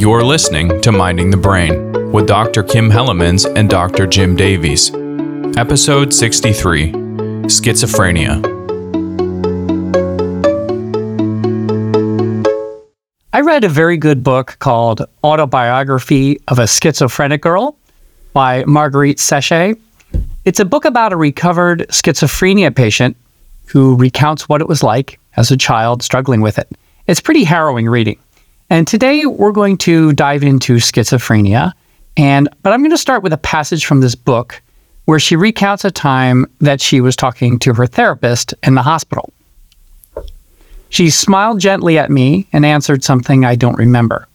You're listening to Minding the Brain with Dr. Kim Hellemans and Dr. Jim Davies. Episode 63 Schizophrenia. I read a very good book called Autobiography of a Schizophrenic Girl by Marguerite Sechehaye. It's a book about a recovered schizophrenia patient who recounts what it was like as a child struggling with it. It's pretty harrowing reading. And today we're going to dive into schizophrenia. And but I'm going to start with a passage from this book where she recounts a time that she was talking to her therapist in the hospital. She smiled gently at me and answered something I don't remember.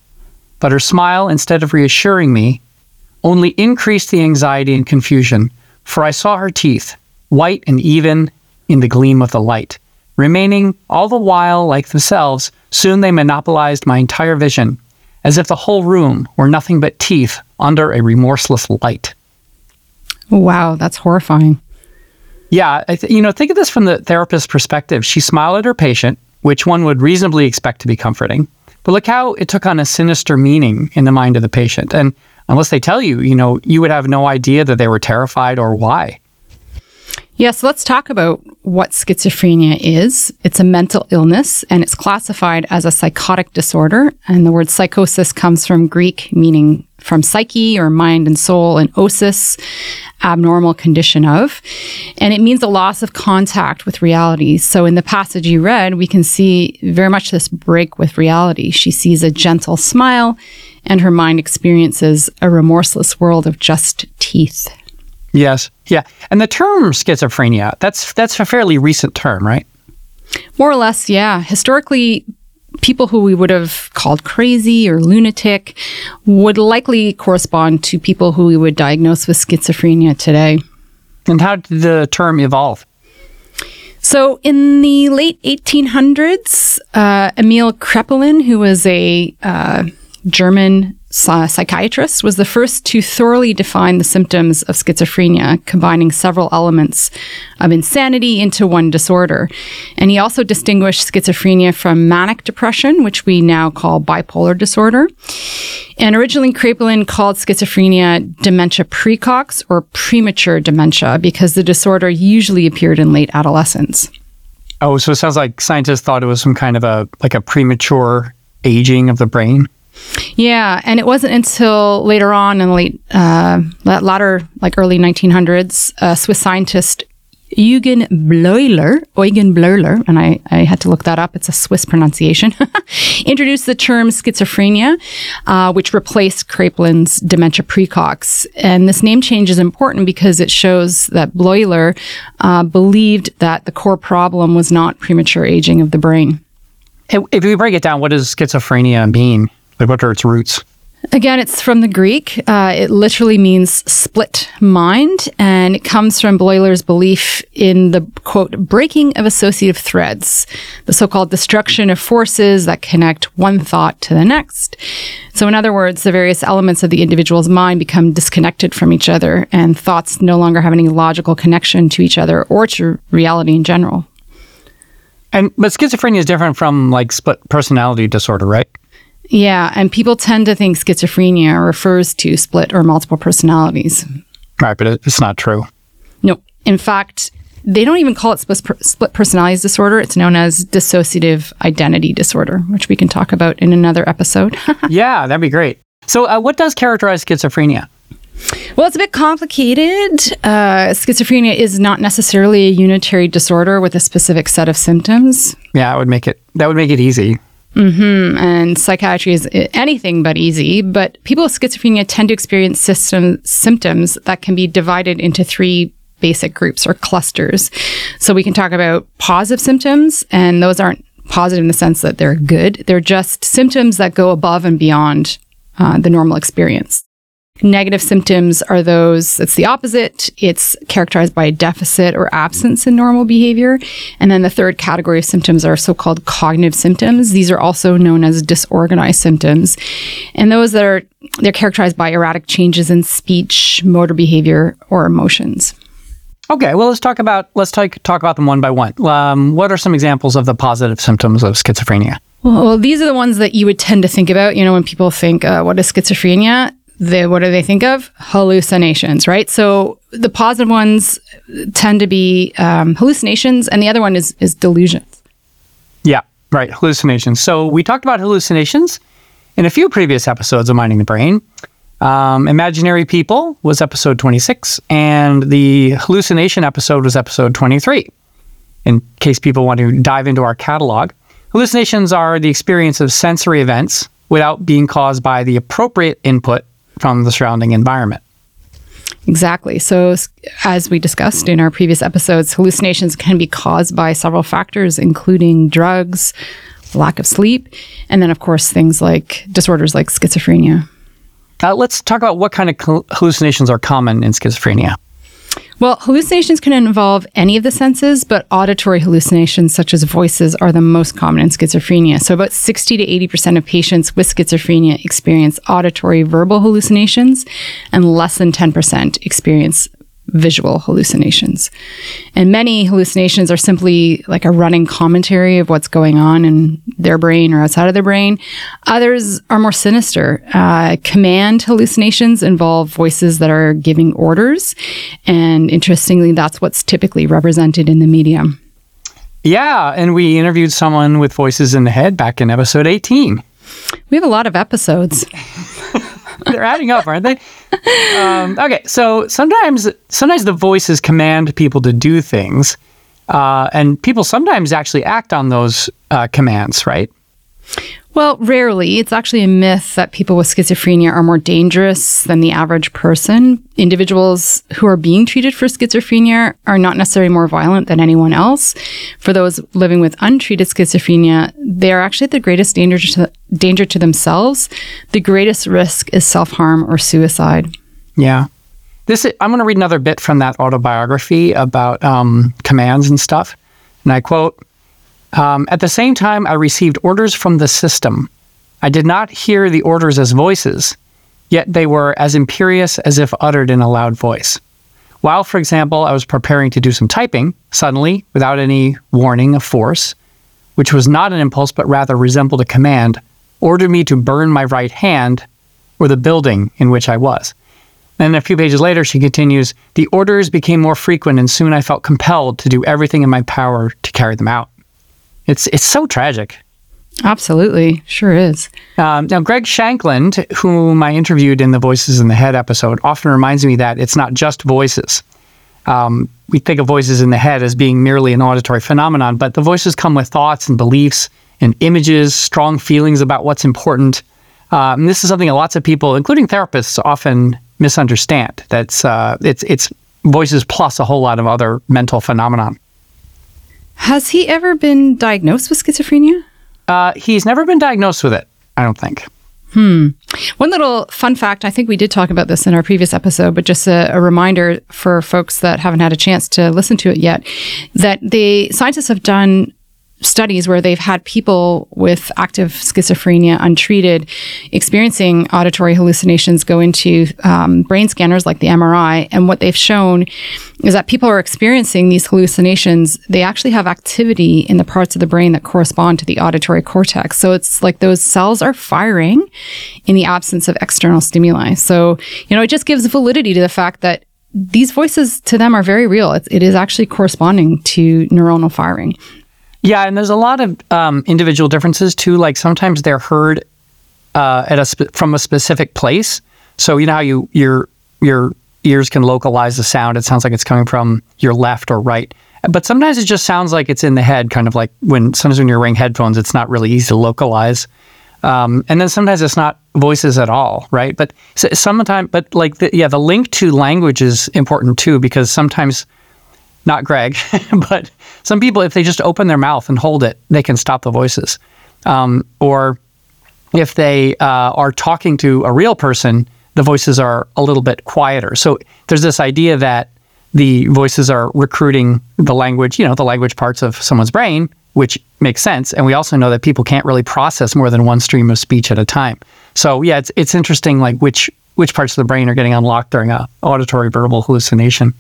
But her smile, instead of reassuring me, only increased the anxiety and confusion, for I saw her teeth, white and even in the gleam of the light remaining all the while like themselves, soon they monopolized my entire vision, as if the whole room were nothing but teeth under a remorseless light. Wow, that's horrifying. Yeah, th- you know, think of this from the therapist's perspective. She smiled at her patient, which one would reasonably expect to be comforting. But look how it took on a sinister meaning in the mind of the patient. And unless they tell you, you know, you would have no idea that they were terrified or why. Yes, let's talk about what schizophrenia is. It's a mental illness and it's classified as a psychotic disorder. And the word psychosis comes from Greek, meaning from psyche or mind and soul, and osis, abnormal condition of. And it means a loss of contact with reality. So in the passage you read, we can see very much this break with reality. She sees a gentle smile, and her mind experiences a remorseless world of just teeth. Yes. Yeah. And the term schizophrenia, that's that's a fairly recent term, right? More or less, yeah. Historically, people who we would have called crazy or lunatic would likely correspond to people who we would diagnose with schizophrenia today. And how did the term evolve? So, in the late 1800s, uh, Emil Kraepelin, who was a uh, German psychiatrist, was the first to thoroughly define the symptoms of schizophrenia, combining several elements of insanity into one disorder. And he also distinguished schizophrenia from manic depression, which we now call bipolar disorder. And originally, Kraepelin called schizophrenia dementia precox or premature dementia because the disorder usually appeared in late adolescence. Oh, so it sounds like scientists thought it was some kind of a like a premature aging of the brain. Yeah, and it wasn't until later on in the late, uh, latter, like early 1900s, a Swiss scientist Eugen Bleuler, Eugen Bleuler, and I, I had to look that up. It's a Swiss pronunciation. introduced the term schizophrenia, uh, which replaced Kraepelin's dementia precox. And this name change is important because it shows that Bleuler uh, believed that the core problem was not premature aging of the brain. If we break it down, what does schizophrenia mean? Like, what are its roots? Again, it's from the Greek. Uh, it literally means split mind, and it comes from Bleuler's belief in the quote, breaking of associative threads, the so called destruction of forces that connect one thought to the next. So, in other words, the various elements of the individual's mind become disconnected from each other, and thoughts no longer have any logical connection to each other or to reality in general. And but schizophrenia is different from like split personality disorder, right? Yeah, and people tend to think schizophrenia refers to split or multiple personalities. Right, but it's not true. No. In fact, they don't even call it split personalities disorder. It's known as dissociative identity disorder, which we can talk about in another episode. yeah, that'd be great. So, uh, what does characterize schizophrenia? Well, it's a bit complicated. Uh, schizophrenia is not necessarily a unitary disorder with a specific set of symptoms. Yeah, that would make it that would make it easy. Mm-hmm. And psychiatry is anything but easy. But people with schizophrenia tend to experience system, symptoms that can be divided into three basic groups or clusters. So we can talk about positive symptoms, and those aren't positive in the sense that they're good. They're just symptoms that go above and beyond uh, the normal experience. Negative symptoms are those, it's the opposite. It's characterized by a deficit or absence in normal behavior. And then the third category of symptoms are so called cognitive symptoms. These are also known as disorganized symptoms. And those that are, they're characterized by erratic changes in speech, motor behavior, or emotions. Okay, well, let's talk about let's talk talk about them one by one. Um, what are some examples of the positive symptoms of schizophrenia? Well, these are the ones that you would tend to think about. You know, when people think, uh, what is schizophrenia? They, what do they think of? Hallucinations, right? So the positive ones tend to be um, hallucinations, and the other one is is delusions. Yeah, right. Hallucinations. So we talked about hallucinations in a few previous episodes of Minding the Brain. Um, Imaginary People was episode 26, and the hallucination episode was episode 23. In case people want to dive into our catalog, hallucinations are the experience of sensory events without being caused by the appropriate input from the surrounding environment. Exactly. So, as we discussed in our previous episodes, hallucinations can be caused by several factors, including drugs, lack of sleep, and then, of course, things like disorders like schizophrenia. Uh, let's talk about what kind of hallucinations are common in schizophrenia. Well, hallucinations can involve any of the senses, but auditory hallucinations, such as voices, are the most common in schizophrenia. So, about 60 to 80% of patients with schizophrenia experience auditory verbal hallucinations, and less than 10% experience visual hallucinations. And many hallucinations are simply like a running commentary of what's going on in their brain or outside of their brain. Others are more sinister. Uh, command hallucinations involve voices that are giving orders. And interestingly, that's what's typically represented in the medium. Yeah. And we interviewed someone with voices in the head back in episode 18. We have a lot of episodes. They're adding up, aren't they? Um, okay, so sometimes sometimes the voices command people to do things, uh, and people sometimes actually act on those uh, commands, right? Well, rarely. It's actually a myth that people with schizophrenia are more dangerous than the average person. Individuals who are being treated for schizophrenia are not necessarily more violent than anyone else. For those living with untreated schizophrenia, they are actually the greatest danger to, danger to themselves. The greatest risk is self harm or suicide. Yeah. This is, I'm going to read another bit from that autobiography about um, commands and stuff. And I quote, um, at the same time, I received orders from the system. I did not hear the orders as voices, yet they were as imperious as if uttered in a loud voice. While, for example, I was preparing to do some typing, suddenly, without any warning of force, which was not an impulse but rather resembled a command, ordered me to burn my right hand or the building in which I was. Then a few pages later, she continues, the orders became more frequent, and soon I felt compelled to do everything in my power to carry them out. It's it's so tragic. Absolutely, sure is. Um, now, Greg Shankland, whom I interviewed in the Voices in the Head episode, often reminds me that it's not just voices. Um, we think of voices in the head as being merely an auditory phenomenon, but the voices come with thoughts and beliefs and images, strong feelings about what's important. Um, this is something that lots of people, including therapists, often misunderstand. That's uh, it's it's voices plus a whole lot of other mental phenomenon. Has he ever been diagnosed with schizophrenia? Uh, he's never been diagnosed with it, I don't think. Hmm. One little fun fact I think we did talk about this in our previous episode, but just a, a, reminder for folks that haven't had a chance to listen to it yet that the scientists have done studies where they've had people with active schizophrenia untreated experiencing auditory hallucinations go into um, brain scanners like the MRI. And what they've shown is that people are experiencing these hallucinations. They actually have activity in the parts of the brain that correspond to the auditory cortex. So it's like those cells are firing in the absence of external stimuli. So, you know, it just gives validity to the fact that these voices to them are very real. It, it is actually corresponding to neuronal firing. Yeah, and there's a lot of um, individual differences too. Like sometimes they're heard uh, at a spe- from a specific place. So you know how you your your ears can localize the sound. It sounds like it's coming from your left or right. But sometimes it just sounds like it's in the head, kind of like when sometimes when you're wearing headphones, it's not really easy to localize. Um, and then sometimes it's not voices at all, right? But sometimes, but like the, yeah, the link to language is important too because sometimes not Greg, but some people, if they just open their mouth and hold it, they can stop the voices. Um, or if they uh, are talking to a real person, the voices are a little bit quieter. So there's this idea that the voices are recruiting the language, you know, the language parts of someone's brain, which makes sense. And we also know that people can't really process more than one stream of speech at a time. So yeah, it's it's interesting, like which which parts of the brain are getting unlocked during a auditory verbal hallucination.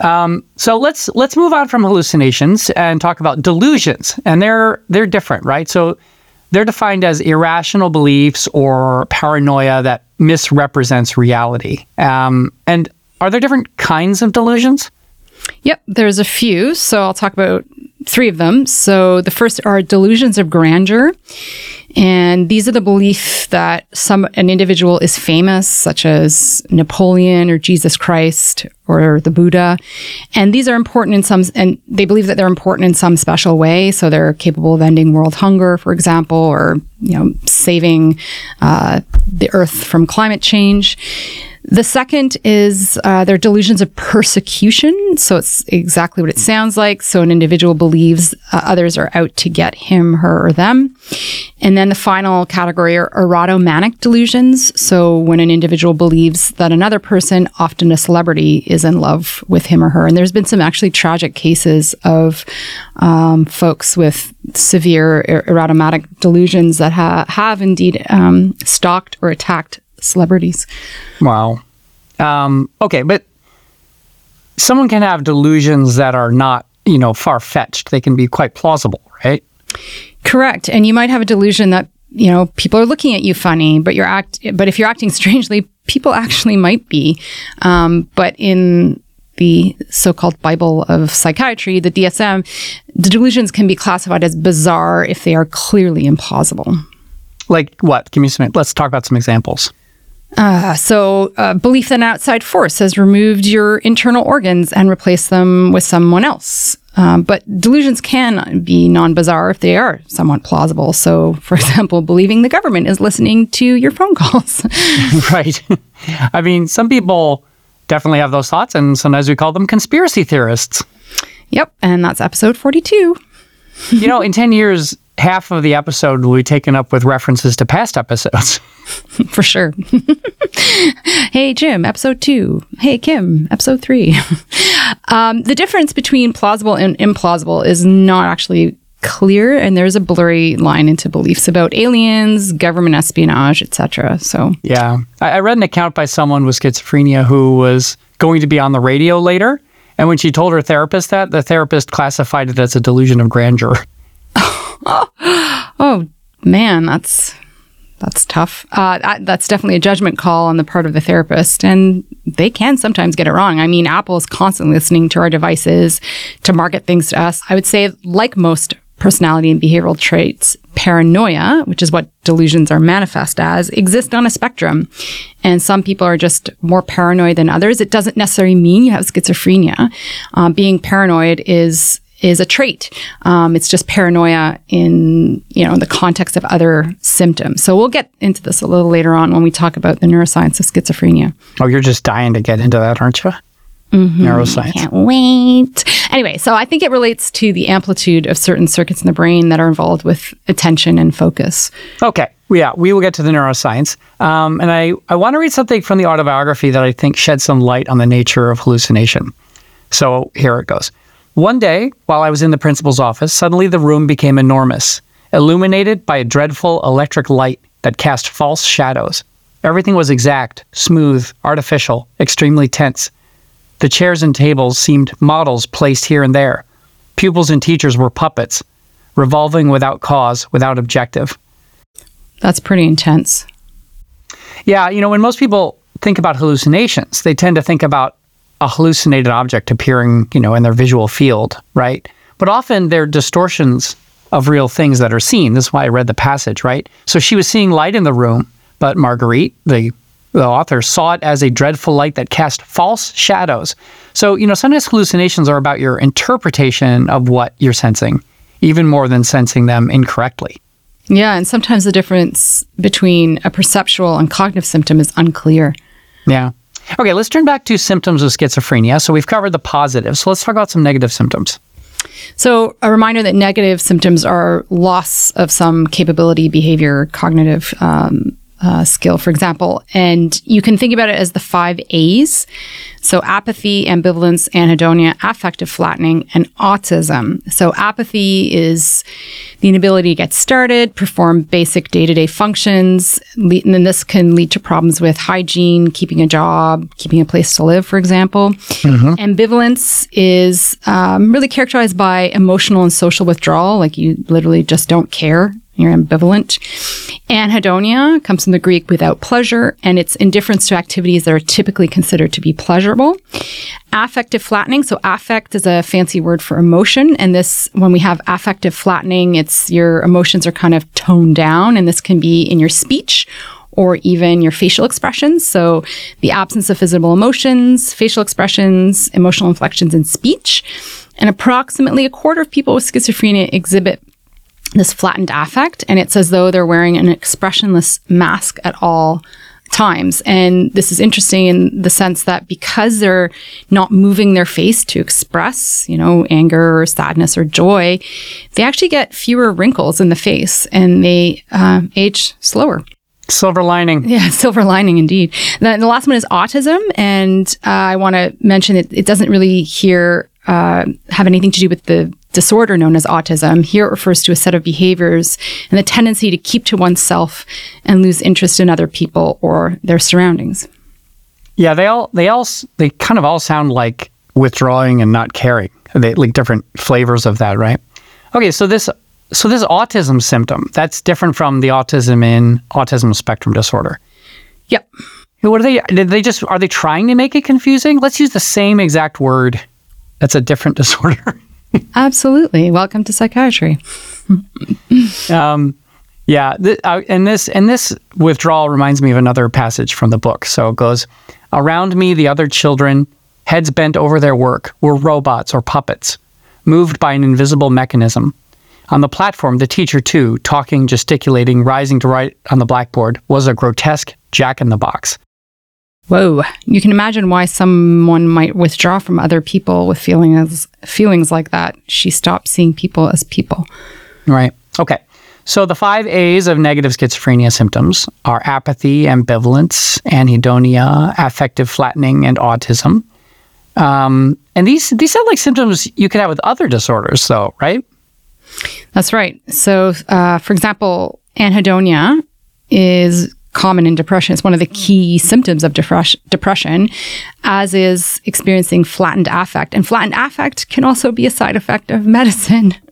Um, so let's let's move on from hallucinations and talk about delusions, and they're they're different, right? So they're defined as irrational beliefs or paranoia that misrepresents reality. Um, and are there different kinds of delusions? Yep, there's a few. So I'll talk about three of them. So the first are delusions of grandeur. And these are the belief that some an individual is famous, such as Napoleon or Jesus Christ or the Buddha. And these are important in some and they believe that they're important in some special way. So they're capable of ending world hunger, for example, or you know, saving uh, the earth from climate change. The second is uh, their delusions of persecution. So it's exactly what it sounds like. So an individual believes uh, others are out to get him, her, or them. And then the final category are erotomanic delusions. So when an individual believes that another person, often a celebrity, is in love with him or her. And there's been some actually tragic cases of um, folks with severe er- erotomanic delusions that ha- have indeed um, stalked or attacked celebrities. Wow. Um, okay, but someone can have delusions that are not, you know, far fetched. They can be quite plausible, right? Correct. And you might have a delusion that, you know, people are looking at you funny, but you're act but if you're acting strangely, people actually might be. Um, but in the so-called Bible of psychiatry, the DSM, the delusions can be classified as bizarre if they are clearly implausible. Like what? Give me some. Let's talk about some examples. Uh, so, uh, belief that an outside force has removed your internal organs and replaced them with someone else. Um, but delusions can be non bizarre if they are somewhat plausible. So, for example, believing the government is listening to your phone calls. right. I mean, some people definitely have those thoughts, and sometimes we call them conspiracy theorists. yep. And that's episode 42. You know, in 10 years, half of the episode will be taken up with references to past episodes. for sure. hey, Jim, episode two. Hey, Kim, episode three. um, the difference between plausible and implausible is not actually clear, and there's a blurry line into beliefs about aliens, government espionage, etc. So, Yeah. I, I read an account by someone with schizophrenia who was going to be on the radio later. And when she told her therapist that, the therapist classified it as a delusion of grandeur. oh man, that's that's tough. Uh, that, that's definitely a judgment call on the part of the therapist, and they can sometimes get it wrong. I mean, Apple is constantly listening to our devices to market things to us. I would say, like most personality and behavioral traits, paranoia, which is what delusions are manifest as, exist on a spectrum. And some people are just more paranoid than others. It doesn't necessarily mean you have schizophrenia. Um, being paranoid is is a trait. Um, it's just paranoia in you know in the context of other symptoms. So we'll get into this a little later on when we talk about the neuroscience of schizophrenia. Oh, you're just dying to get into that, aren't you? Neuroscience. Can't wait. Anyway, so I think it relates to the amplitude of certain circuits in the brain that are involved with attention and focus. Okay. Yeah, we will get to the neuroscience. Um, and I, I want to read something from the autobiography that I think sheds some light on the nature of hallucination. So here it goes. One day, while I was in the principal's office, suddenly the room became enormous, illuminated by a dreadful electric light that cast false shadows. Everything was exact, smooth, artificial, extremely tense. The chairs and tables seemed models placed here and there. Pupils and teachers were puppets, revolving without cause, without objective. That's pretty intense. Yeah, you know, when most people think about hallucinations, they tend to think about a hallucinated object appearing, you know, in their visual field, right? But often they're distortions of real things that are seen. This is why I read the passage, right? So she was seeing light in the room, but Marguerite, the the author saw it as a dreadful light that cast false shadows. So, you know, sometimes hallucinations are about your interpretation of what you're sensing, even more than sensing them incorrectly. Yeah, and sometimes the difference between a perceptual and cognitive symptom is unclear. Yeah. Okay, let's turn back to symptoms of schizophrenia. So we've covered the positives. So let's talk about some negative symptoms. So, a reminder that negative symptoms are loss of some capability, behavior, cognitive um, uh, skill, for example. And you can think about it as the five A's. So, apathy, ambivalence, anhedonia, affective flattening, and autism. So, apathy is the inability to get started, perform basic day to day functions. Le- and then this can lead to problems with hygiene, keeping a job, keeping a place to live, for example. Ambivalence is um, really characterized by emotional and social withdrawal, like you literally just don't care you're ambivalent. Anhedonia comes from the Greek without pleasure, and it's indifference to activities that are typically considered to be pleasurable. Affective flattening. So, affect is a fancy word for emotion. And this, when we have affective flattening, it's your emotions are kind of toned down, and this can be in your speech or even your facial expressions. So, the absence of visible emotions, facial expressions, emotional inflections in speech. And approximately a quarter of people with schizophrenia exhibit this flattened affect, and it's as though they're wearing an expressionless mask at all times. And this is interesting in the sense that because they're not moving their face to express, you know, anger or sadness or joy, they actually get fewer wrinkles in the face and they uh, age slower. Silver lining. Yeah, silver lining indeed. The, the last one is autism. And uh, I want to mention it, it doesn't really here uh, have anything to do with the disorder known as autism. Here it refers to a set of behaviors and the tendency to keep to oneself and lose interest in other people or their surroundings. Yeah, they all they all they kind of all sound like withdrawing and not caring. They like different flavors of that, right? Okay, so this so this autism symptom that's different from the autism in autism spectrum disorder. Yep. What are they? Did they just are they trying to make it confusing? Let's use the same exact word. That's a different disorder. Absolutely. Welcome to psychiatry. um, yeah, th- uh, and this and this withdrawal reminds me of another passage from the book. So it goes, "Around me, the other children, heads bent over their work, were robots or puppets, moved by an invisible mechanism. On the platform, the teacher too, talking, gesticulating, rising to write on the blackboard, was a grotesque jack in the box." Whoa. You can imagine why someone might withdraw from other people with feelings feelings like that. She stopped seeing people as people. Right. Okay. So the five A's of negative schizophrenia symptoms are apathy, ambivalence, anhedonia, affective flattening, and autism. Um, and these these sound like symptoms you could have with other disorders, though, right? That's right. So, uh, for example, anhedonia is common in depression. It's one of the key symptoms of depression, as is experiencing flattened affect. And flattened affect can also be a side effect of medicine.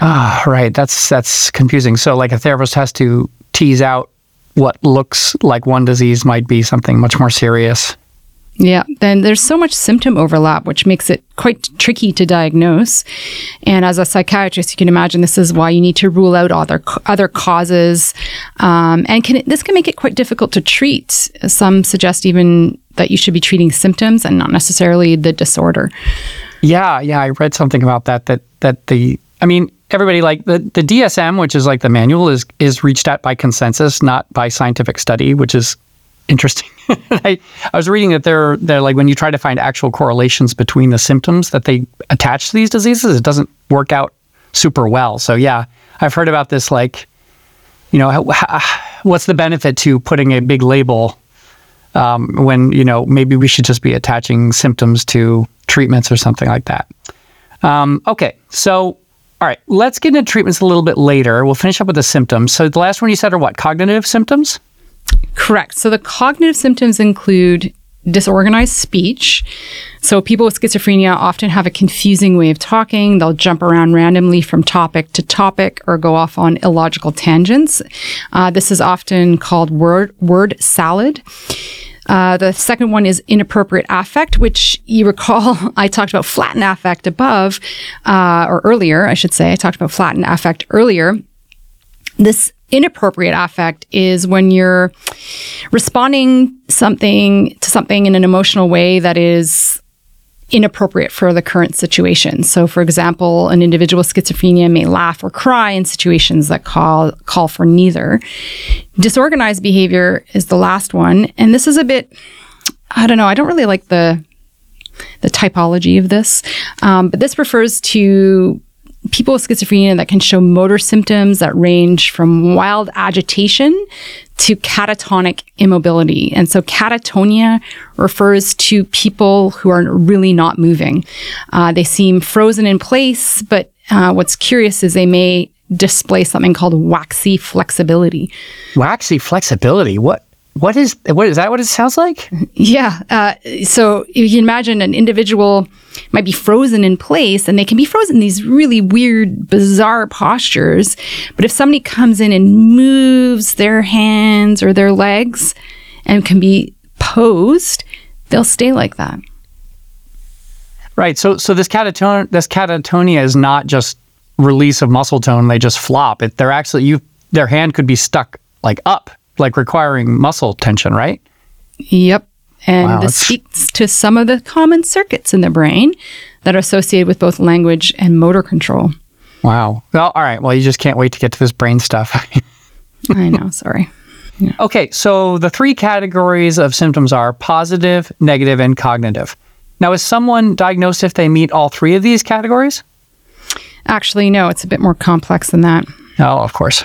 Ah, right. That's that's confusing. So, like a therapist has to tease out what looks like one disease might be something much more serious. Yeah, then there's so much symptom overlap, which makes it quite tricky to diagnose. And as a psychiatrist, you can imagine this is why you need to rule out other other causes, um, and can this can make it quite difficult to treat. Some suggest even that you should be treating symptoms and not necessarily the disorder. Yeah, yeah, I read something about that. That that the, I mean, everybody like the, the DSM, which is like the manual, is is reached at by consensus, not by scientific study, which is interesting. I, I was reading that they're they're like when you try to find actual correlations between the symptoms that they attach to these diseases, it doesn't work out super well. So yeah, I've heard about this. Like, you know, what's the benefit to putting a big label um, when you know maybe we should just be attaching symptoms to treatments or something like that. Um, okay, so all right, let's get into treatments a little bit later. We'll finish up with the symptoms. So the last one you said are what? Cognitive symptoms? Correct. So the cognitive symptoms include disorganized speech. So people with schizophrenia often have a confusing way of talking. They'll jump around randomly from topic to topic or go off on illogical tangents. Uh, this is often called word word salad. Uh, the second one is inappropriate affect, which you recall I talked about flattened affect above, uh, or earlier, I should say. I talked about flattened affect earlier. This inappropriate affect is when you're responding something to something in an emotional way that is inappropriate for the current situation. So for example, an individual with schizophrenia may laugh or cry in situations that call call for neither. Disorganized behavior is the last one, and this is a bit I don't know, I don't really like the the typology of this. Um, but this refers to people with schizophrenia that can show motor symptoms that range from wild agitation to catatonic immobility. And so catatonia refers to people who are really not moving. Uh, they seem frozen in place, but uh, what's curious is they may display something called waxy flexibility. Waxy flexibility? What? What is what is that? What it sounds like? Yeah. Uh, so you can imagine an individual might be frozen in place, and they can be frozen in these really weird, bizarre postures. But if somebody comes in and moves their hands or their legs, and can be posed, they'll stay like that. Right. So so this catatonia this catatonia is not just release of muscle tone. They just flop. It, they're actually you their hand could be stuck like up, like requiring muscle tension, right? Yep. And Wow, this that's- speaks to some of the common circuits in the brain that are associated with both language and motor control. Wow. Well, all right. Well, you just can't wait to get to this brain stuff. I know, sorry. okay. So the three categories of symptoms are positive, negative, and cognitive. Now, is someone diagnosed if they meet all three of these categories? Actually, no, it's a bit more complex than that. Oh, of course.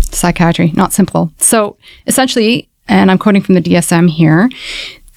Psychiatry, not simple. So essentially, and I'm quoting from the DSM here,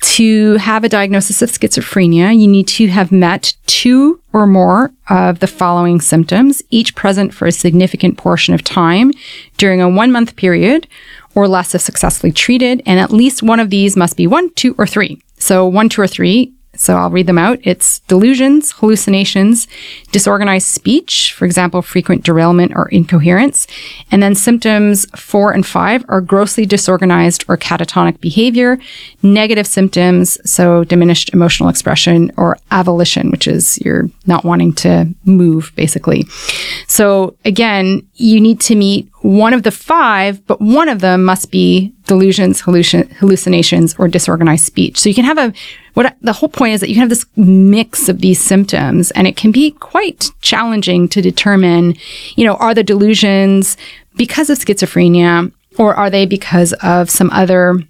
to have a diagnosis of schizophrenia, you need to have met two or more of the following symptoms, each present for a significant portion of time during a one month period or less if successfully treated. And at least one of these must be one, two, or three. So one, two, or three. So I'll read them out. It's delusions, hallucinations, disorganized speech, for example, frequent derailment or incoherence. And then symptoms four and five are grossly disorganized or catatonic behavior, negative symptoms, so diminished emotional expression or avolition, which is you're not wanting to move, basically. So again, you need to meet one of the five, but one of them must be delusions, hallucin- hallucinations, or disorganized speech. So you can have a what the whole point is that you can have this mix of these symptoms, and it can be quite challenging to determine, you know, are the delusions because of schizophrenia, or are they because of some other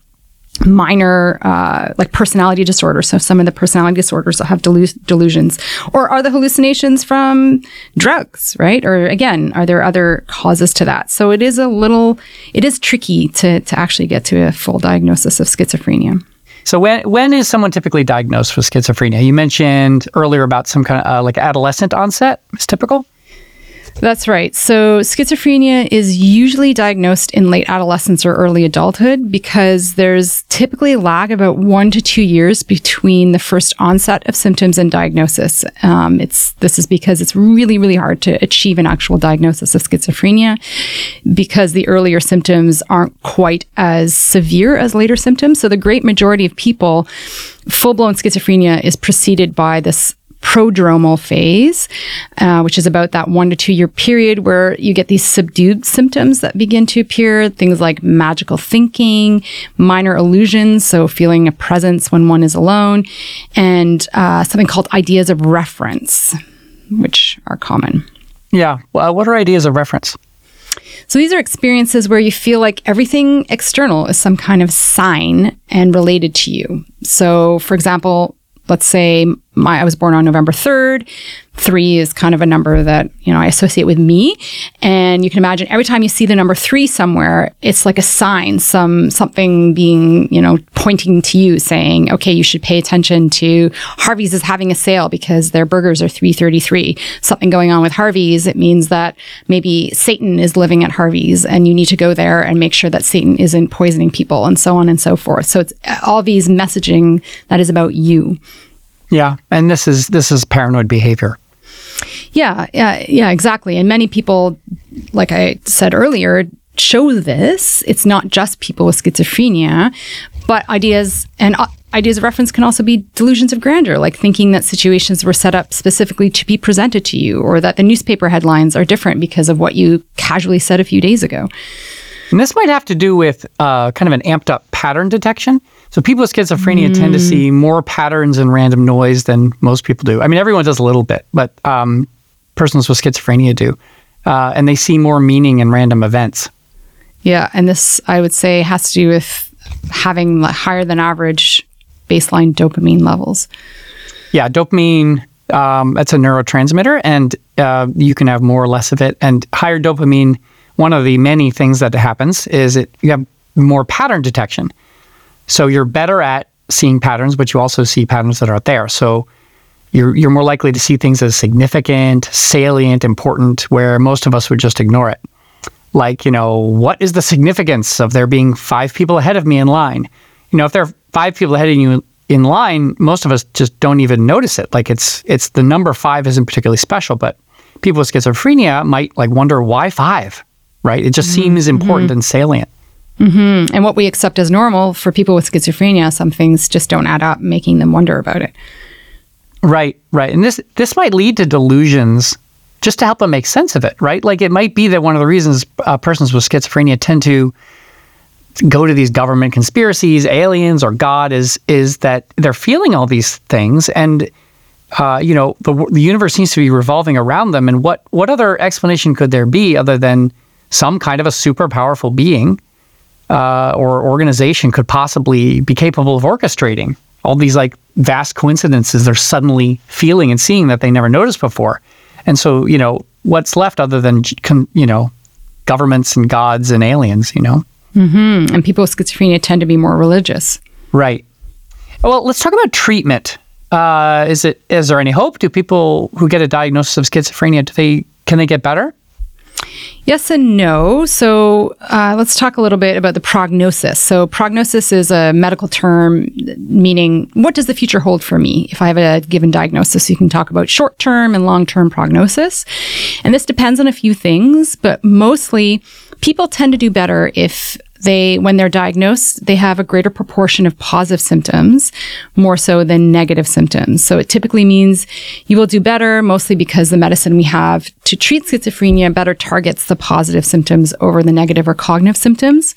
minor uh, like personality disorder so some of the personality disorders have delu- delusions or are the hallucinations from drugs right or again are there other causes to that so it is a little it is tricky to to actually get to a full diagnosis of schizophrenia So when when is someone typically diagnosed with schizophrenia? You mentioned earlier about some kind of uh, like adolescent onset is typical. That's right. So schizophrenia is usually diagnosed in late adolescence or early adulthood because there's typically a lag about one to two years between the first onset of symptoms and diagnosis. Um, it's this is because it's really really hard to achieve an actual diagnosis of schizophrenia because the earlier symptoms aren't quite as severe as later symptoms. So the great majority of people, full blown schizophrenia is preceded by this prodromal phase, uh, which is about that one to two year period where you get these subdued symptoms that begin to appear. Things like magical thinking, minor illusions, so feeling a presence when one is alone, and uh, something called ideas of reference, which are common. Yeah. Well, what are ideas of reference? So these are experiences where you feel like everything external is some kind of sign and related to you. So, for example, let's say my, I was born on November 3rd. Three is kind of a number that, you know, I associate with me. And you can imagine every time you see the number three somewhere, it's like a sign, some, something being, you know, pointing to you saying, okay, you should pay attention to Harvey's is having a sale because their burgers are 333. Something going on with Harvey's. It means that maybe Satan is living at Harvey's and you need to go there and make sure that Satan isn't poisoning people and so on and so forth. So it's all these messaging that is about you. Yeah, and this is this is paranoid behavior. Yeah, yeah, yeah, exactly. And many people, like I said earlier, show this. It's not just people with schizophrenia, but ideas and uh, ideas of reference can also be delusions of grandeur, like thinking that situations were set up specifically to be presented to you, or that the newspaper headlines are different because of what you casually said a few days ago. And this might have to do with uh, kind of an amped up pattern detection. So people with schizophrenia tend to see more patterns and random noise than most people do. I mean, everyone does a little bit, but um, persons with schizophrenia do. Uh, and they see more meaning in random events. Yeah, and this I would say has to do with having higher than average baseline dopamine levels. Yeah, dopamine, um, that's a neurotransmitter, and uh, you can have more or less of it. And higher dopamine, one of the many things that happens is it you have more pattern detection. So you're better at seeing patterns, but you also see patterns that aren't there. So you're you're more likely to see things as significant, salient, important, where most of us would just ignore it. like, you know, what is the significance of there being five people ahead of me in line? You know, if there are five people ahead of you in line, most of us just don't even notice it. Like it's it's the number five isn't particularly special, but people with schizophrenia might like wonder why five, right? It just seems mm-hmm. important mm-hmm. and salient. And what we accept as normal for people with schizophrenia, some things just don't add up, making them wonder about it. Right, right. And this this might lead to delusions just to help them make sense of it, right? Like it might be that one of the reasons uh, persons with schizophrenia tend to go to these government conspiracies, aliens, or God is is that they're feeling all these things, and uh, you know the the universe seems to be revolving around them. And what what other explanation could there be other than some kind of a super powerful being uh, or organization could possibly be capable of orchestrating all these like vast coincidences they're suddenly feeling and seeing that they never noticed before. And so, you know, what's left other than, you know, governments and gods and aliens, you know? And people with schizophrenia tend to be more religious. Right. Well, let's talk about treatment. Uh, is it is there any hope? Do people who get a diagnosis of schizophrenia do they can they get better? Yes and no. So uh, let's talk a little bit about the prognosis. So, prognosis is a medical term meaning what does the future hold for me if I have a given diagnosis? You can talk about short term and long term prognosis. And this depends on a few things, but mostly people tend to do better if they when they're diagnosed they have a greater proportion of positive symptoms more so than negative symptoms so it typically means you will do better mostly because the medicine we have to treat schizophrenia better targets the positive symptoms over the negative or cognitive symptoms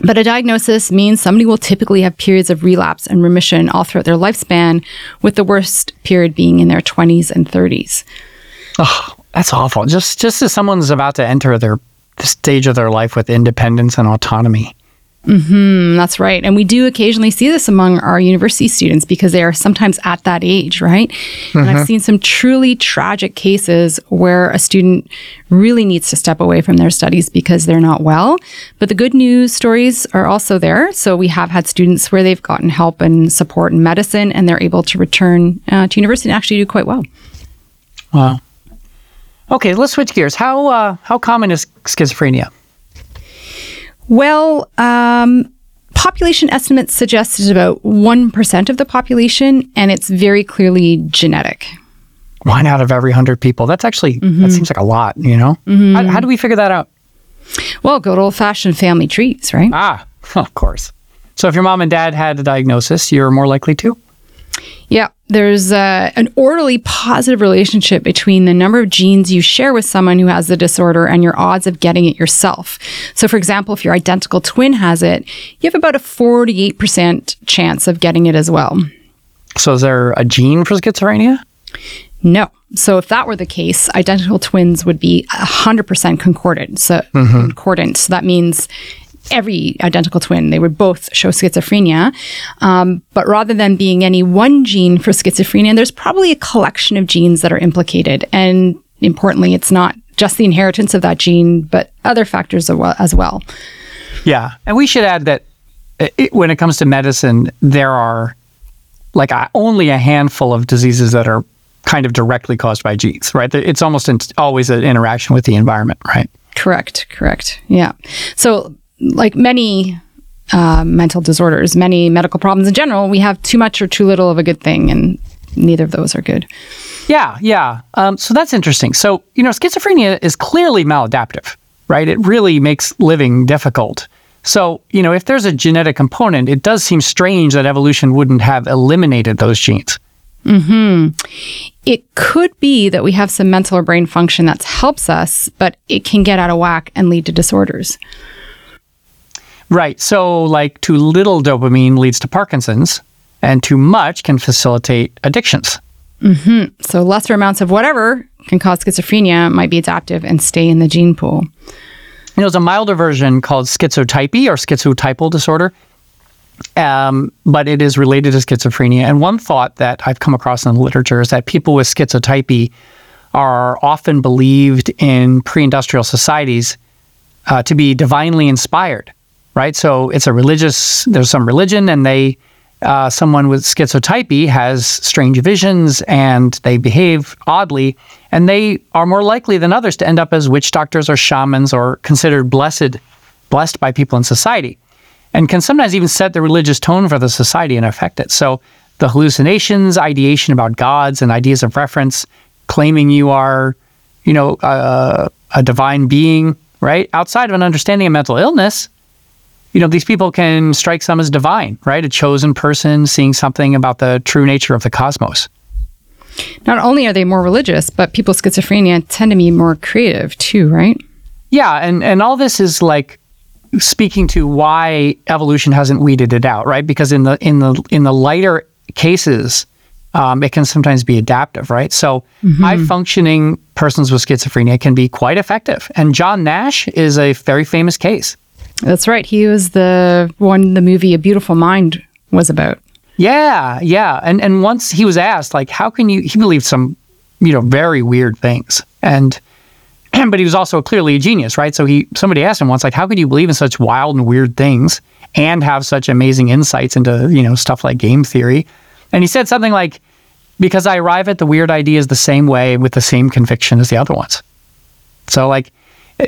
but a diagnosis means somebody will typically have periods of relapse and remission all throughout their lifespan, with the worst period being in their 20s and 30s. Oh, that's awful. Just just as someone's about to enter their the stage of their life with independence and autonomy. Mm, that's right. And we do occasionally see this among our university students because they are sometimes at that age, right? And I've seen some truly tragic cases where a student really needs to step away from their studies because they're not well. But the good news stories are also there. So we have had students where they've gotten help and support in medicine and they're able to return uh, to university and actually do quite well. Wow. Okay, let's switch gears. How uh, how common is schizophrenia? Well, um, population estimates suggest it's about 1% of the population, and it's very clearly genetic. One out of every hundred people. That's actually that seems like a lot. You know, how, how do we figure that out? Well, good old fashioned family trees, right? Ah, of course. So if your mom and dad had a diagnosis, you're more likely to. Yeah, there's uh, an orderly positive relationship between the number of genes you share with someone who has the disorder and your odds of getting it yourself. So, for example, if your identical twin has it, you have about a 48% chance of getting it as well. So is there a gene for schizophrenia? No. So, if that were the case, identical twins would be 100% concordant. So, concordant. So, that means every identical twin, they would both show schizophrenia. Um, but rather than being any one gene for schizophrenia, there's probably a collection of genes that are implicated. And importantly, it's not just the inheritance of that gene, but other factors as well. Yeah, and we should add that uh, it, when it comes to medicine, there are like a, only a handful of diseases that are kind of directly caused by genes, right? It's almost in, always an interaction with the environment, right? Correct, correct. Yeah. So, like many uh, mental disorders, many medical problems in general, we have too much or too little of a good thing, and neither of those are good. Yeah, yeah. Um, so that's interesting. So, you know, schizophrenia is clearly maladaptive, right? It really makes living difficult. So, you know, if there's a genetic component, it does seem strange that evolution wouldn't have eliminated those genes. Hmm. It could be that we have some mental or brain function that helps us, but it can get out of whack and lead to disorders. Right. So, like, too little dopamine leads to Parkinson's, and too much can facilitate addictions. So, lesser amounts of whatever can cause schizophrenia might be adaptive and stay in the gene pool. You know, there's a milder version called schizotypy or schizotypal disorder, um, but it is related to schizophrenia. And one thought that I've come across in the literature is that people with schizotypy are often believed in pre-industrial societies uh, to be divinely inspired, right? So it's a religious. There's some religion, and they uh, someone with schizotypy has strange visions and they behave oddly, and they are more likely than others to end up as witch doctors or shamans or considered blessed, blessed by people in society, and can sometimes even set the religious tone for the society and affect it. So the hallucinations, ideation about gods, and ideas of reference, claiming you are, you know, uh, a divine being, right? Outside of an understanding of mental illness, you know, these people can strike some as divine, right? A chosen person seeing something about the true nature of the cosmos. Not only are they more religious, but people with schizophrenia tend to be more creative too, right? Yeah, and and all this is like speaking to why evolution hasn't weeded it out, right? Because in the in the in the lighter cases, um, it can sometimes be adaptive, right? So mm-hmm. high functioning persons with schizophrenia can be quite effective, and John Nash is a very famous case. That's right. He was the one the movie A Beautiful Mind was about. Yeah, yeah. And and once he was asked, like, how can you he believed some, you know, very weird things. And but he was also clearly a genius, right? So he somebody asked him once, like, how could you believe in such wild and weird things and have such amazing insights into, you know, stuff like game theory? And he said something like, because I arrive at the weird ideas the same way with the same conviction as the other ones. So like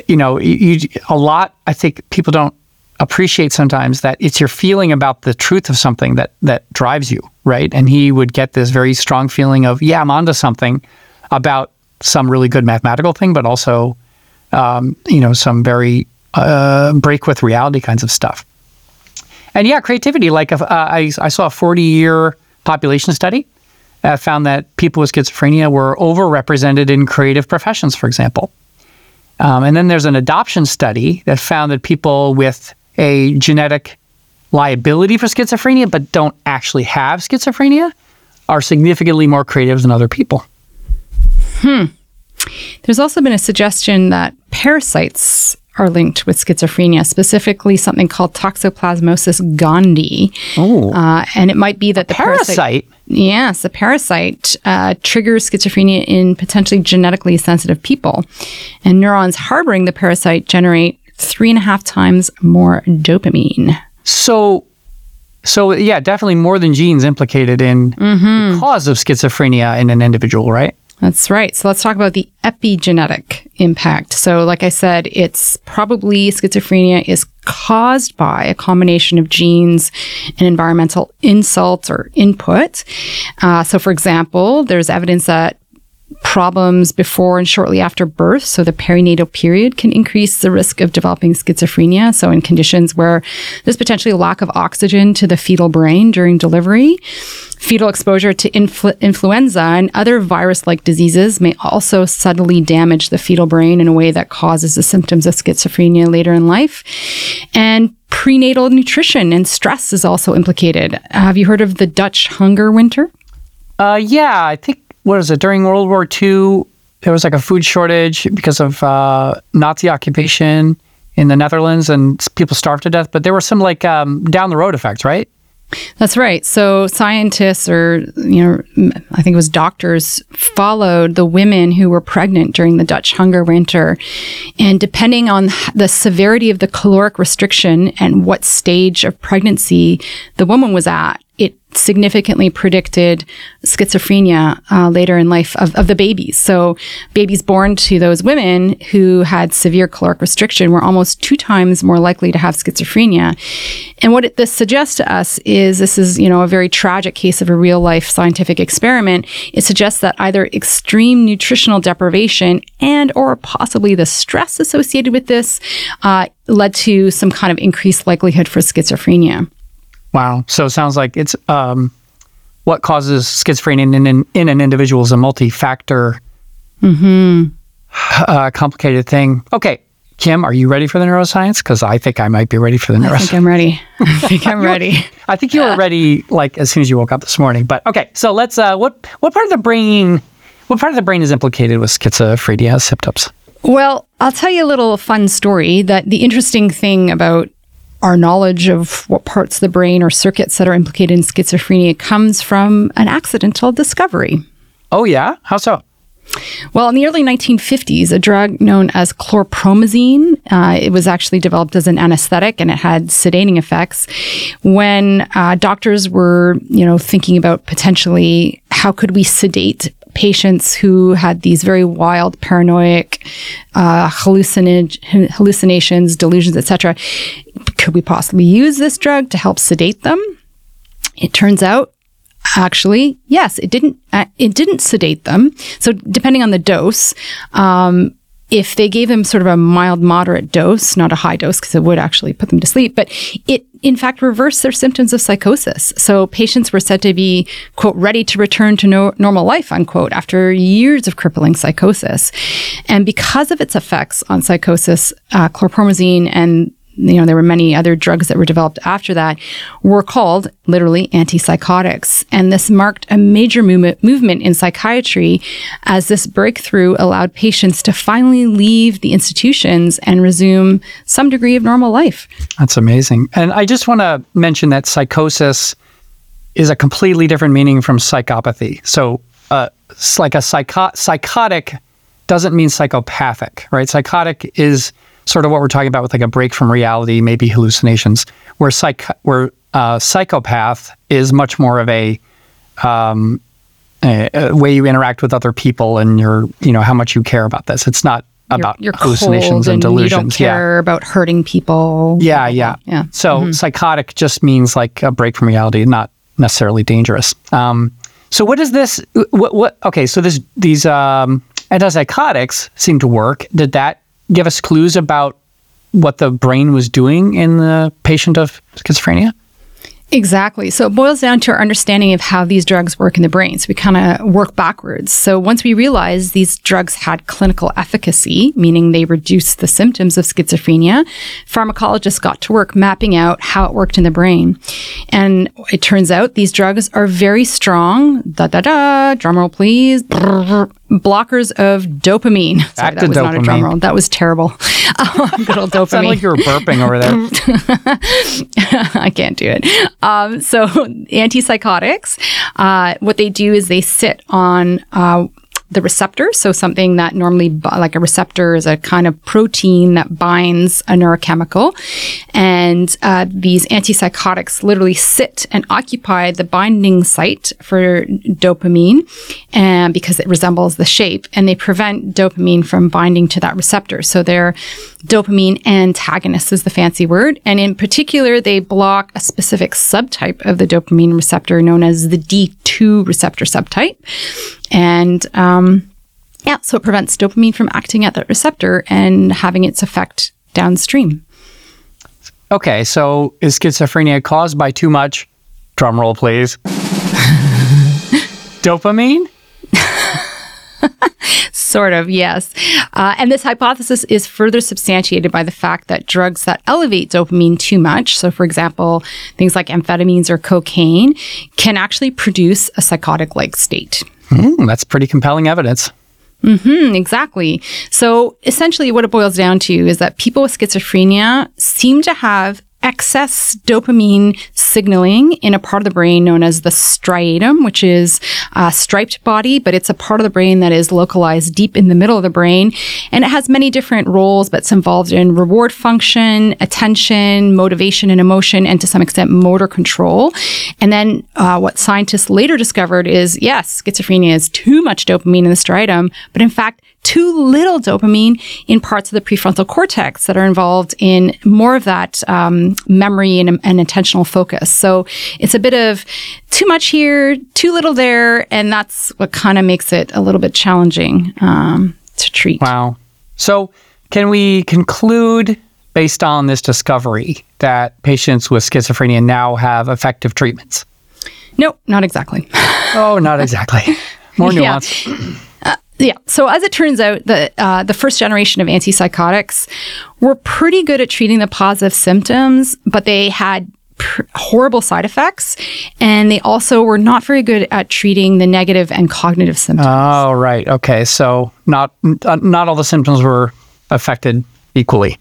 you know, you, a lot, I think people don't appreciate sometimes that it's your feeling about the truth of something that that drives you, right? And he would get this very strong feeling of, yeah, I'm onto something about some really good mathematical thing, but also, um, you know, some very uh, break with reality kinds of stuff. And yeah, creativity. Like uh, I, I saw a 40 year population study that found that people with schizophrenia were overrepresented in creative professions, for example. Um, and then there's an adoption study that found that people with a genetic liability for schizophrenia but don't actually have schizophrenia are significantly more creative than other people. Hmm. There's also been a suggestion that parasites are linked with schizophrenia, specifically something called Toxoplasmosis gondii. Oh. Uh, and it might be that the parasite. parasite yes, the parasite uh, triggers schizophrenia in potentially genetically sensitive people. And neurons harboring the parasite generate three and a half times more dopamine. So, so yeah, definitely more than genes implicated in mm-hmm. the cause of schizophrenia in an individual, right? That's right. So let's talk about the epigenetic impact. So, like I said, it's probably schizophrenia is caused by a combination of genes and environmental insults or input. Uh, so, for example, there's evidence that problems before and shortly after birth, so the perinatal period, can increase the risk of developing schizophrenia. So, in conditions where there's potentially a lack of oxygen to the fetal brain during delivery, fetal exposure to influ- influenza and other virus like diseases may also subtly damage the fetal brain in a way that causes the symptoms of schizophrenia later in life. And prenatal nutrition and stress is also implicated. Have you heard of the Dutch hunger winter? Uh, yeah, I think what is it during World War II? There was like a food shortage because of uh, Nazi occupation in the Netherlands, and people starved to death. But there were some like um, down the road effects, right? That's right. So scientists or you know I think it was doctors followed the women who were pregnant during the Dutch hunger winter and depending on the severity of the caloric restriction and what stage of pregnancy the woman was at it significantly predicted schizophrenia uh, later in life of, of the babies. So, babies born to those women who had severe caloric restriction were almost two times more likely to have schizophrenia. And what it, this suggests to us is this is, you know, a very tragic case of a real life scientific experiment. It suggests that either extreme nutritional deprivation and or possibly the stress associated with this uh, led to some kind of increased likelihood for schizophrenia. Wow. So it sounds like it's um, what causes schizophrenia in, in, in an individual is a multi-factor, mm-hmm. uh, complicated thing. Okay, Kim, are you ready for the neuroscience? Because I think I might be ready for the neuroscience. I think I'm ready. I think I'm ready. I think you were ready like as soon as you woke up this morning. But okay, so let's. Uh, what what part of the brain? What part of the brain is implicated with schizophrenia symptoms? Well, I'll tell you a little fun story. That the interesting thing about our knowledge of what parts of the brain or circuits that are implicated in schizophrenia comes from an accidental discovery. Oh, yeah? How so? Well, in the early 1950s, a drug known as chlorpromazine, uh, it was actually developed as an anesthetic and it had sedating effects. When uh, doctors were, you know, thinking about potentially how could we sedate patients who had these very wild, paranoid uh, hallucinations, delusions, etc., could we possibly use this drug to help sedate them? It turns out actually yes it didn't uh, it didn't sedate them. So depending on the dose um, if they gave them sort of a mild moderate dose not a high dose because it would actually put them to sleep but it in fact reversed their symptoms of psychosis. So patients were said to be quote ready to return to no- normal life unquote after years of crippling psychosis. And because of its effects on psychosis uh, chlorpromazine and you know, there were many other drugs that were developed after that, were called literally antipsychotics. And this marked a major movement, movement in psychiatry as this breakthrough allowed patients to finally leave the institutions and resume some degree of normal life. That's amazing. And I just want to mention that psychosis is a completely different meaning from psychopathy. So, uh, it's like a psycho- psychotic doesn't mean psychopathic, right? Psychotic is sort of what we're talking about with like a break from reality, maybe hallucinations, where psych where uh, psychopath is much more of a, um, a, a, way you interact with other people and your you know how much you care about this. It's not about you're, you're hallucinations and, and, delusions. You don't care yeah. about hurting people. Yeah, yeah, yeah. So mm-hmm. psychotic just means like a break from reality, not necessarily dangerous. Um, so what is this? What, what? Okay, so this these um, antipsychotics seem to work. Did that give us clues about what the brain was doing in the patient of schizophrenia? Exactly. So it boils down to our understanding of how these drugs work in the brain. So we kind of work backwards. So once we realized these drugs had clinical efficacy, meaning they reduced the symptoms of schizophrenia, pharmacologists got to work mapping out how it worked in the brain. And it turns out these drugs are very strong, da da da, drumroll please, blockers of dopamine. Sorry, that was dopamine. not a drum roll. That was terrible. good old dopamine. Sounded like you were burping over there. I can't do it. Um, so antipsychotics, uh, what they do is they sit on uh, the receptor. So something that normally, like a receptor, is a kind of protein that binds a neurochemical, and uh, these antipsychotics literally sit and occupy the binding site for dopamine, and because it resembles the shape, and they prevent dopamine from binding to that receptor. So they're dopamine antagonists is the fancy word, and in particular, they block a specific subtype of the dopamine receptor known as the D2 receptor subtype. And um, yeah, so it prevents dopamine from acting at that receptor and having its effect downstream. Okay, so is schizophrenia caused by too much, drum roll please, dopamine? sort of, yes. Uh, and this hypothesis is further substantiated by the fact that drugs that elevate dopamine too much, so for example, things like amphetamines or cocaine, can actually produce a psychotic like state. Mm, that's pretty compelling evidence. Mm-hmm, exactly. So essentially, what it boils down to is that people with schizophrenia seem to have excess dopamine signaling in a part of the brain known as the striatum, which is a striped body, but it's a part of the brain that is localized deep in the middle of the brain. And it has many different roles, but it's involved in reward function, attention, motivation and emotion, and to some extent motor control. And then uh, what scientists later discovered is yes, schizophrenia is too much dopamine in the striatum, but in fact, too little dopamine in parts of the prefrontal cortex that are involved in more of that um, memory and, and, intentional focus. So it's a bit of too much here, too little there, and that's what kind of makes it a little bit challenging um, to treat. Wow. So can we conclude based on this discovery that patients with schizophrenia now have effective treatments? No, not exactly. oh, not exactly. More nuance. Yeah. Yeah. So as it turns out, the uh, the first generation of antipsychotics were pretty good at treating the positive symptoms, but they had pr- horrible side effects, and they also were not very good at treating the negative and cognitive symptoms. Oh, right. Okay. So not uh, not all the symptoms were affected equally.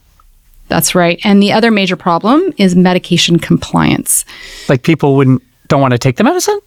That's right. And the other major problem is medication compliance. Like people wouldn't don't want to take the medicine.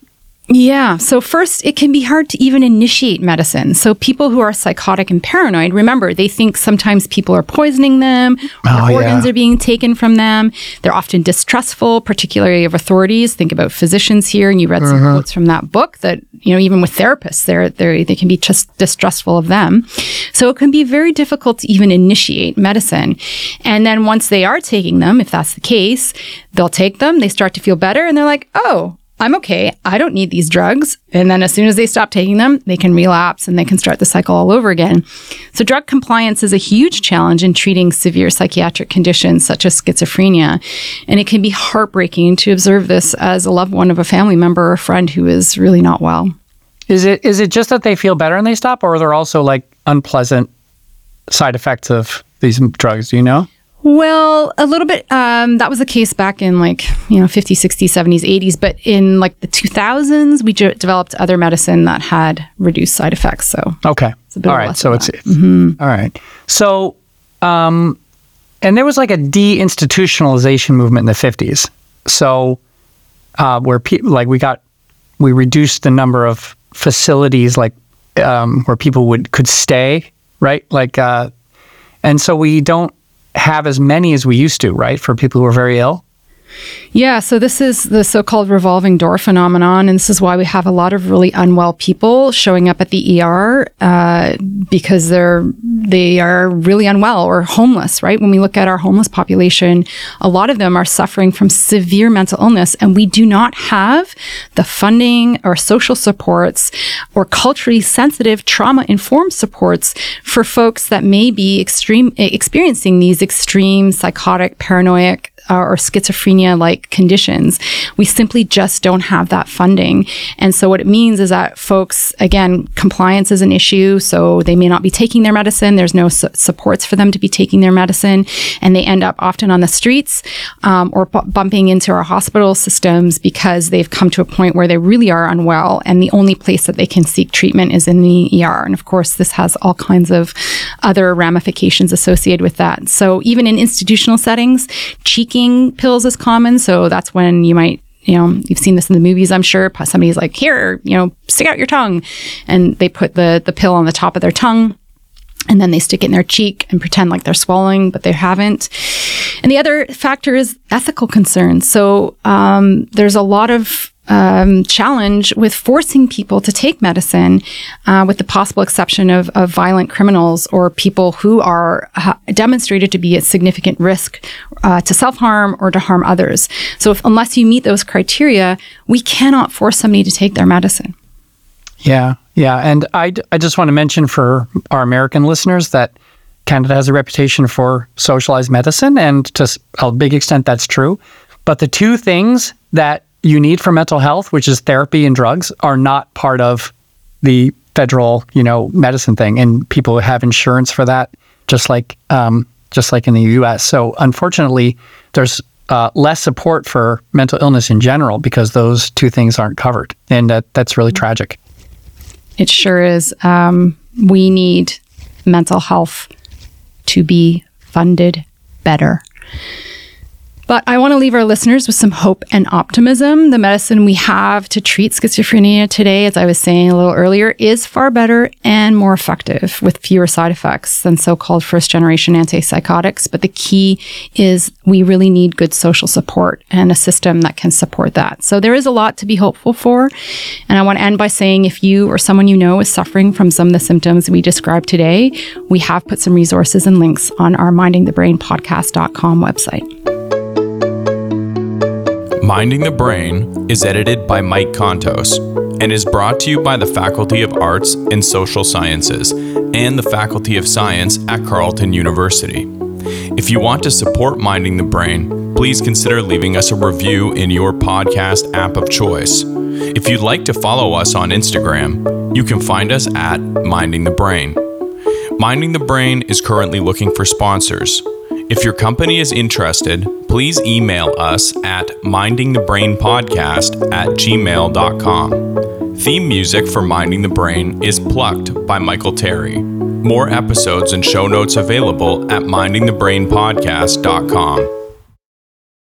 Yeah. So, first, it can be hard to even initiate medicine. So, people who are psychotic and paranoid, remember, they think sometimes people are poisoning them, Oh, or organs yeah. are being taken from them. They're often distrustful, particularly of authorities. Think about physicians here, and you read some Uh-huh. quotes from that book that, you know, even with therapists, they're, they're, they can be just distrustful of them. So, it can be very difficult to even initiate medicine. And then once they are taking them, if that's the case, they'll take them, they start to feel better, and they're like, oh, I'm okay. I don't need these drugs. And then as soon as they stop taking them, they can relapse and they can start the cycle all over again. So, drug compliance is a huge challenge in treating severe psychiatric conditions such as schizophrenia. And it can be heartbreaking to observe this as a loved one of a family member or friend who is really not well. Is it is it just that they feel better and they stop, or are there also like unpleasant side effects of these drugs? Do you know? Well, a little bit. Um, that was the case back in like, you know, 50s, 60s, 70s, 80s. But in like the 2000s, we ju- developed other medicine that had reduced side effects. So Okay. a bit All right. So it's, it's- all right. So, um, and there was like a deinstitutionalization movement in the fifties. So, uh, where people like we got we reduced the number of facilities like um, where people would could stay, right? Like, uh, and so we don't have as many as we used to, right? For people who are very ill. Yeah, so this is the so called revolving door phenomenon. And this is why we have a lot of really unwell people showing up at the ER uh, because they're they are really unwell or homeless, right? When we look at our homeless population, a lot of them are suffering from severe mental illness, and we do not have the funding or social supports or culturally sensitive trauma informed supports for folks that may be extreme experiencing these extreme psychotic, paranoid, uh, or schizophrenia like conditions. We simply just don't have that funding. And so, what it means is that folks, again, compliance is an issue. So, they may not be taking their medicine. There's no su- supports for them to be taking their medicine. And they end up often on the streets um, or bu- bumping into our hospital systems because they've come to a point where they really are unwell. And the only place that they can seek treatment is in the ER. And of course, this has all kinds of other ramifications associated with that. So, even in institutional settings, cheeking pills is common. So that's when you might, you know, you've seen this in the movies, I'm sure. Somebody's like, here, you know, stick out your tongue. And they put the, the pill on the top of their tongue and then they stick it in their cheek and pretend like they're swallowing, but they haven't. And the other factor is ethical concerns. So um, there's a lot of um, challenge with forcing people to take medicine, uh, with the possible exception of, of violent criminals or people who are uh, demonstrated to be at significant risk uh, to self harm or to harm others. So, if, unless you meet those criteria, we cannot force somebody to take their medicine. Yeah, yeah, and I, I just want to mention for our American listeners that Canada has a reputation for socialized medicine, and to a big extent that's true. But the two things that you need for mental health, which is therapy and drugs, are not part of the federal, you know, medicine thing, and people have insurance for that, just like um, just like in the U.S. So unfortunately, there's uh, less support for mental illness in general because those two things aren't covered, and that, that's really tragic. It sure is. Um, we need mental health to be funded better. But I want to leave our listeners with some hope and optimism. The medicine we have to treat schizophrenia today, as I was saying a little earlier, is far better and more effective with fewer side effects than so called first generation antipsychotics. But the key is we really need good social support and a system that can support that. So there is a lot to be hopeful for. And I want to end by saying if you or someone you know is suffering from some of the symptoms we described today, we have put some resources and links on our mindingthebrainpodcast.com website. Minding the Brain is edited by Mike Contos and is brought to you by the Faculty of Arts and Social Sciences and the Faculty of Science at Carleton University. If you want to support Minding the Brain, please consider leaving us a review in your podcast app of choice. If you'd like to follow us on Instagram, you can find us at Minding the Brain. Minding the Brain is currently looking for sponsors. If your company is interested, please email us at mindingthebrainpodcast at gmail.com. Theme music for Minding the Brain is plucked by Michael Terry. More episodes and show notes available at mindingthebrainpodcast.com.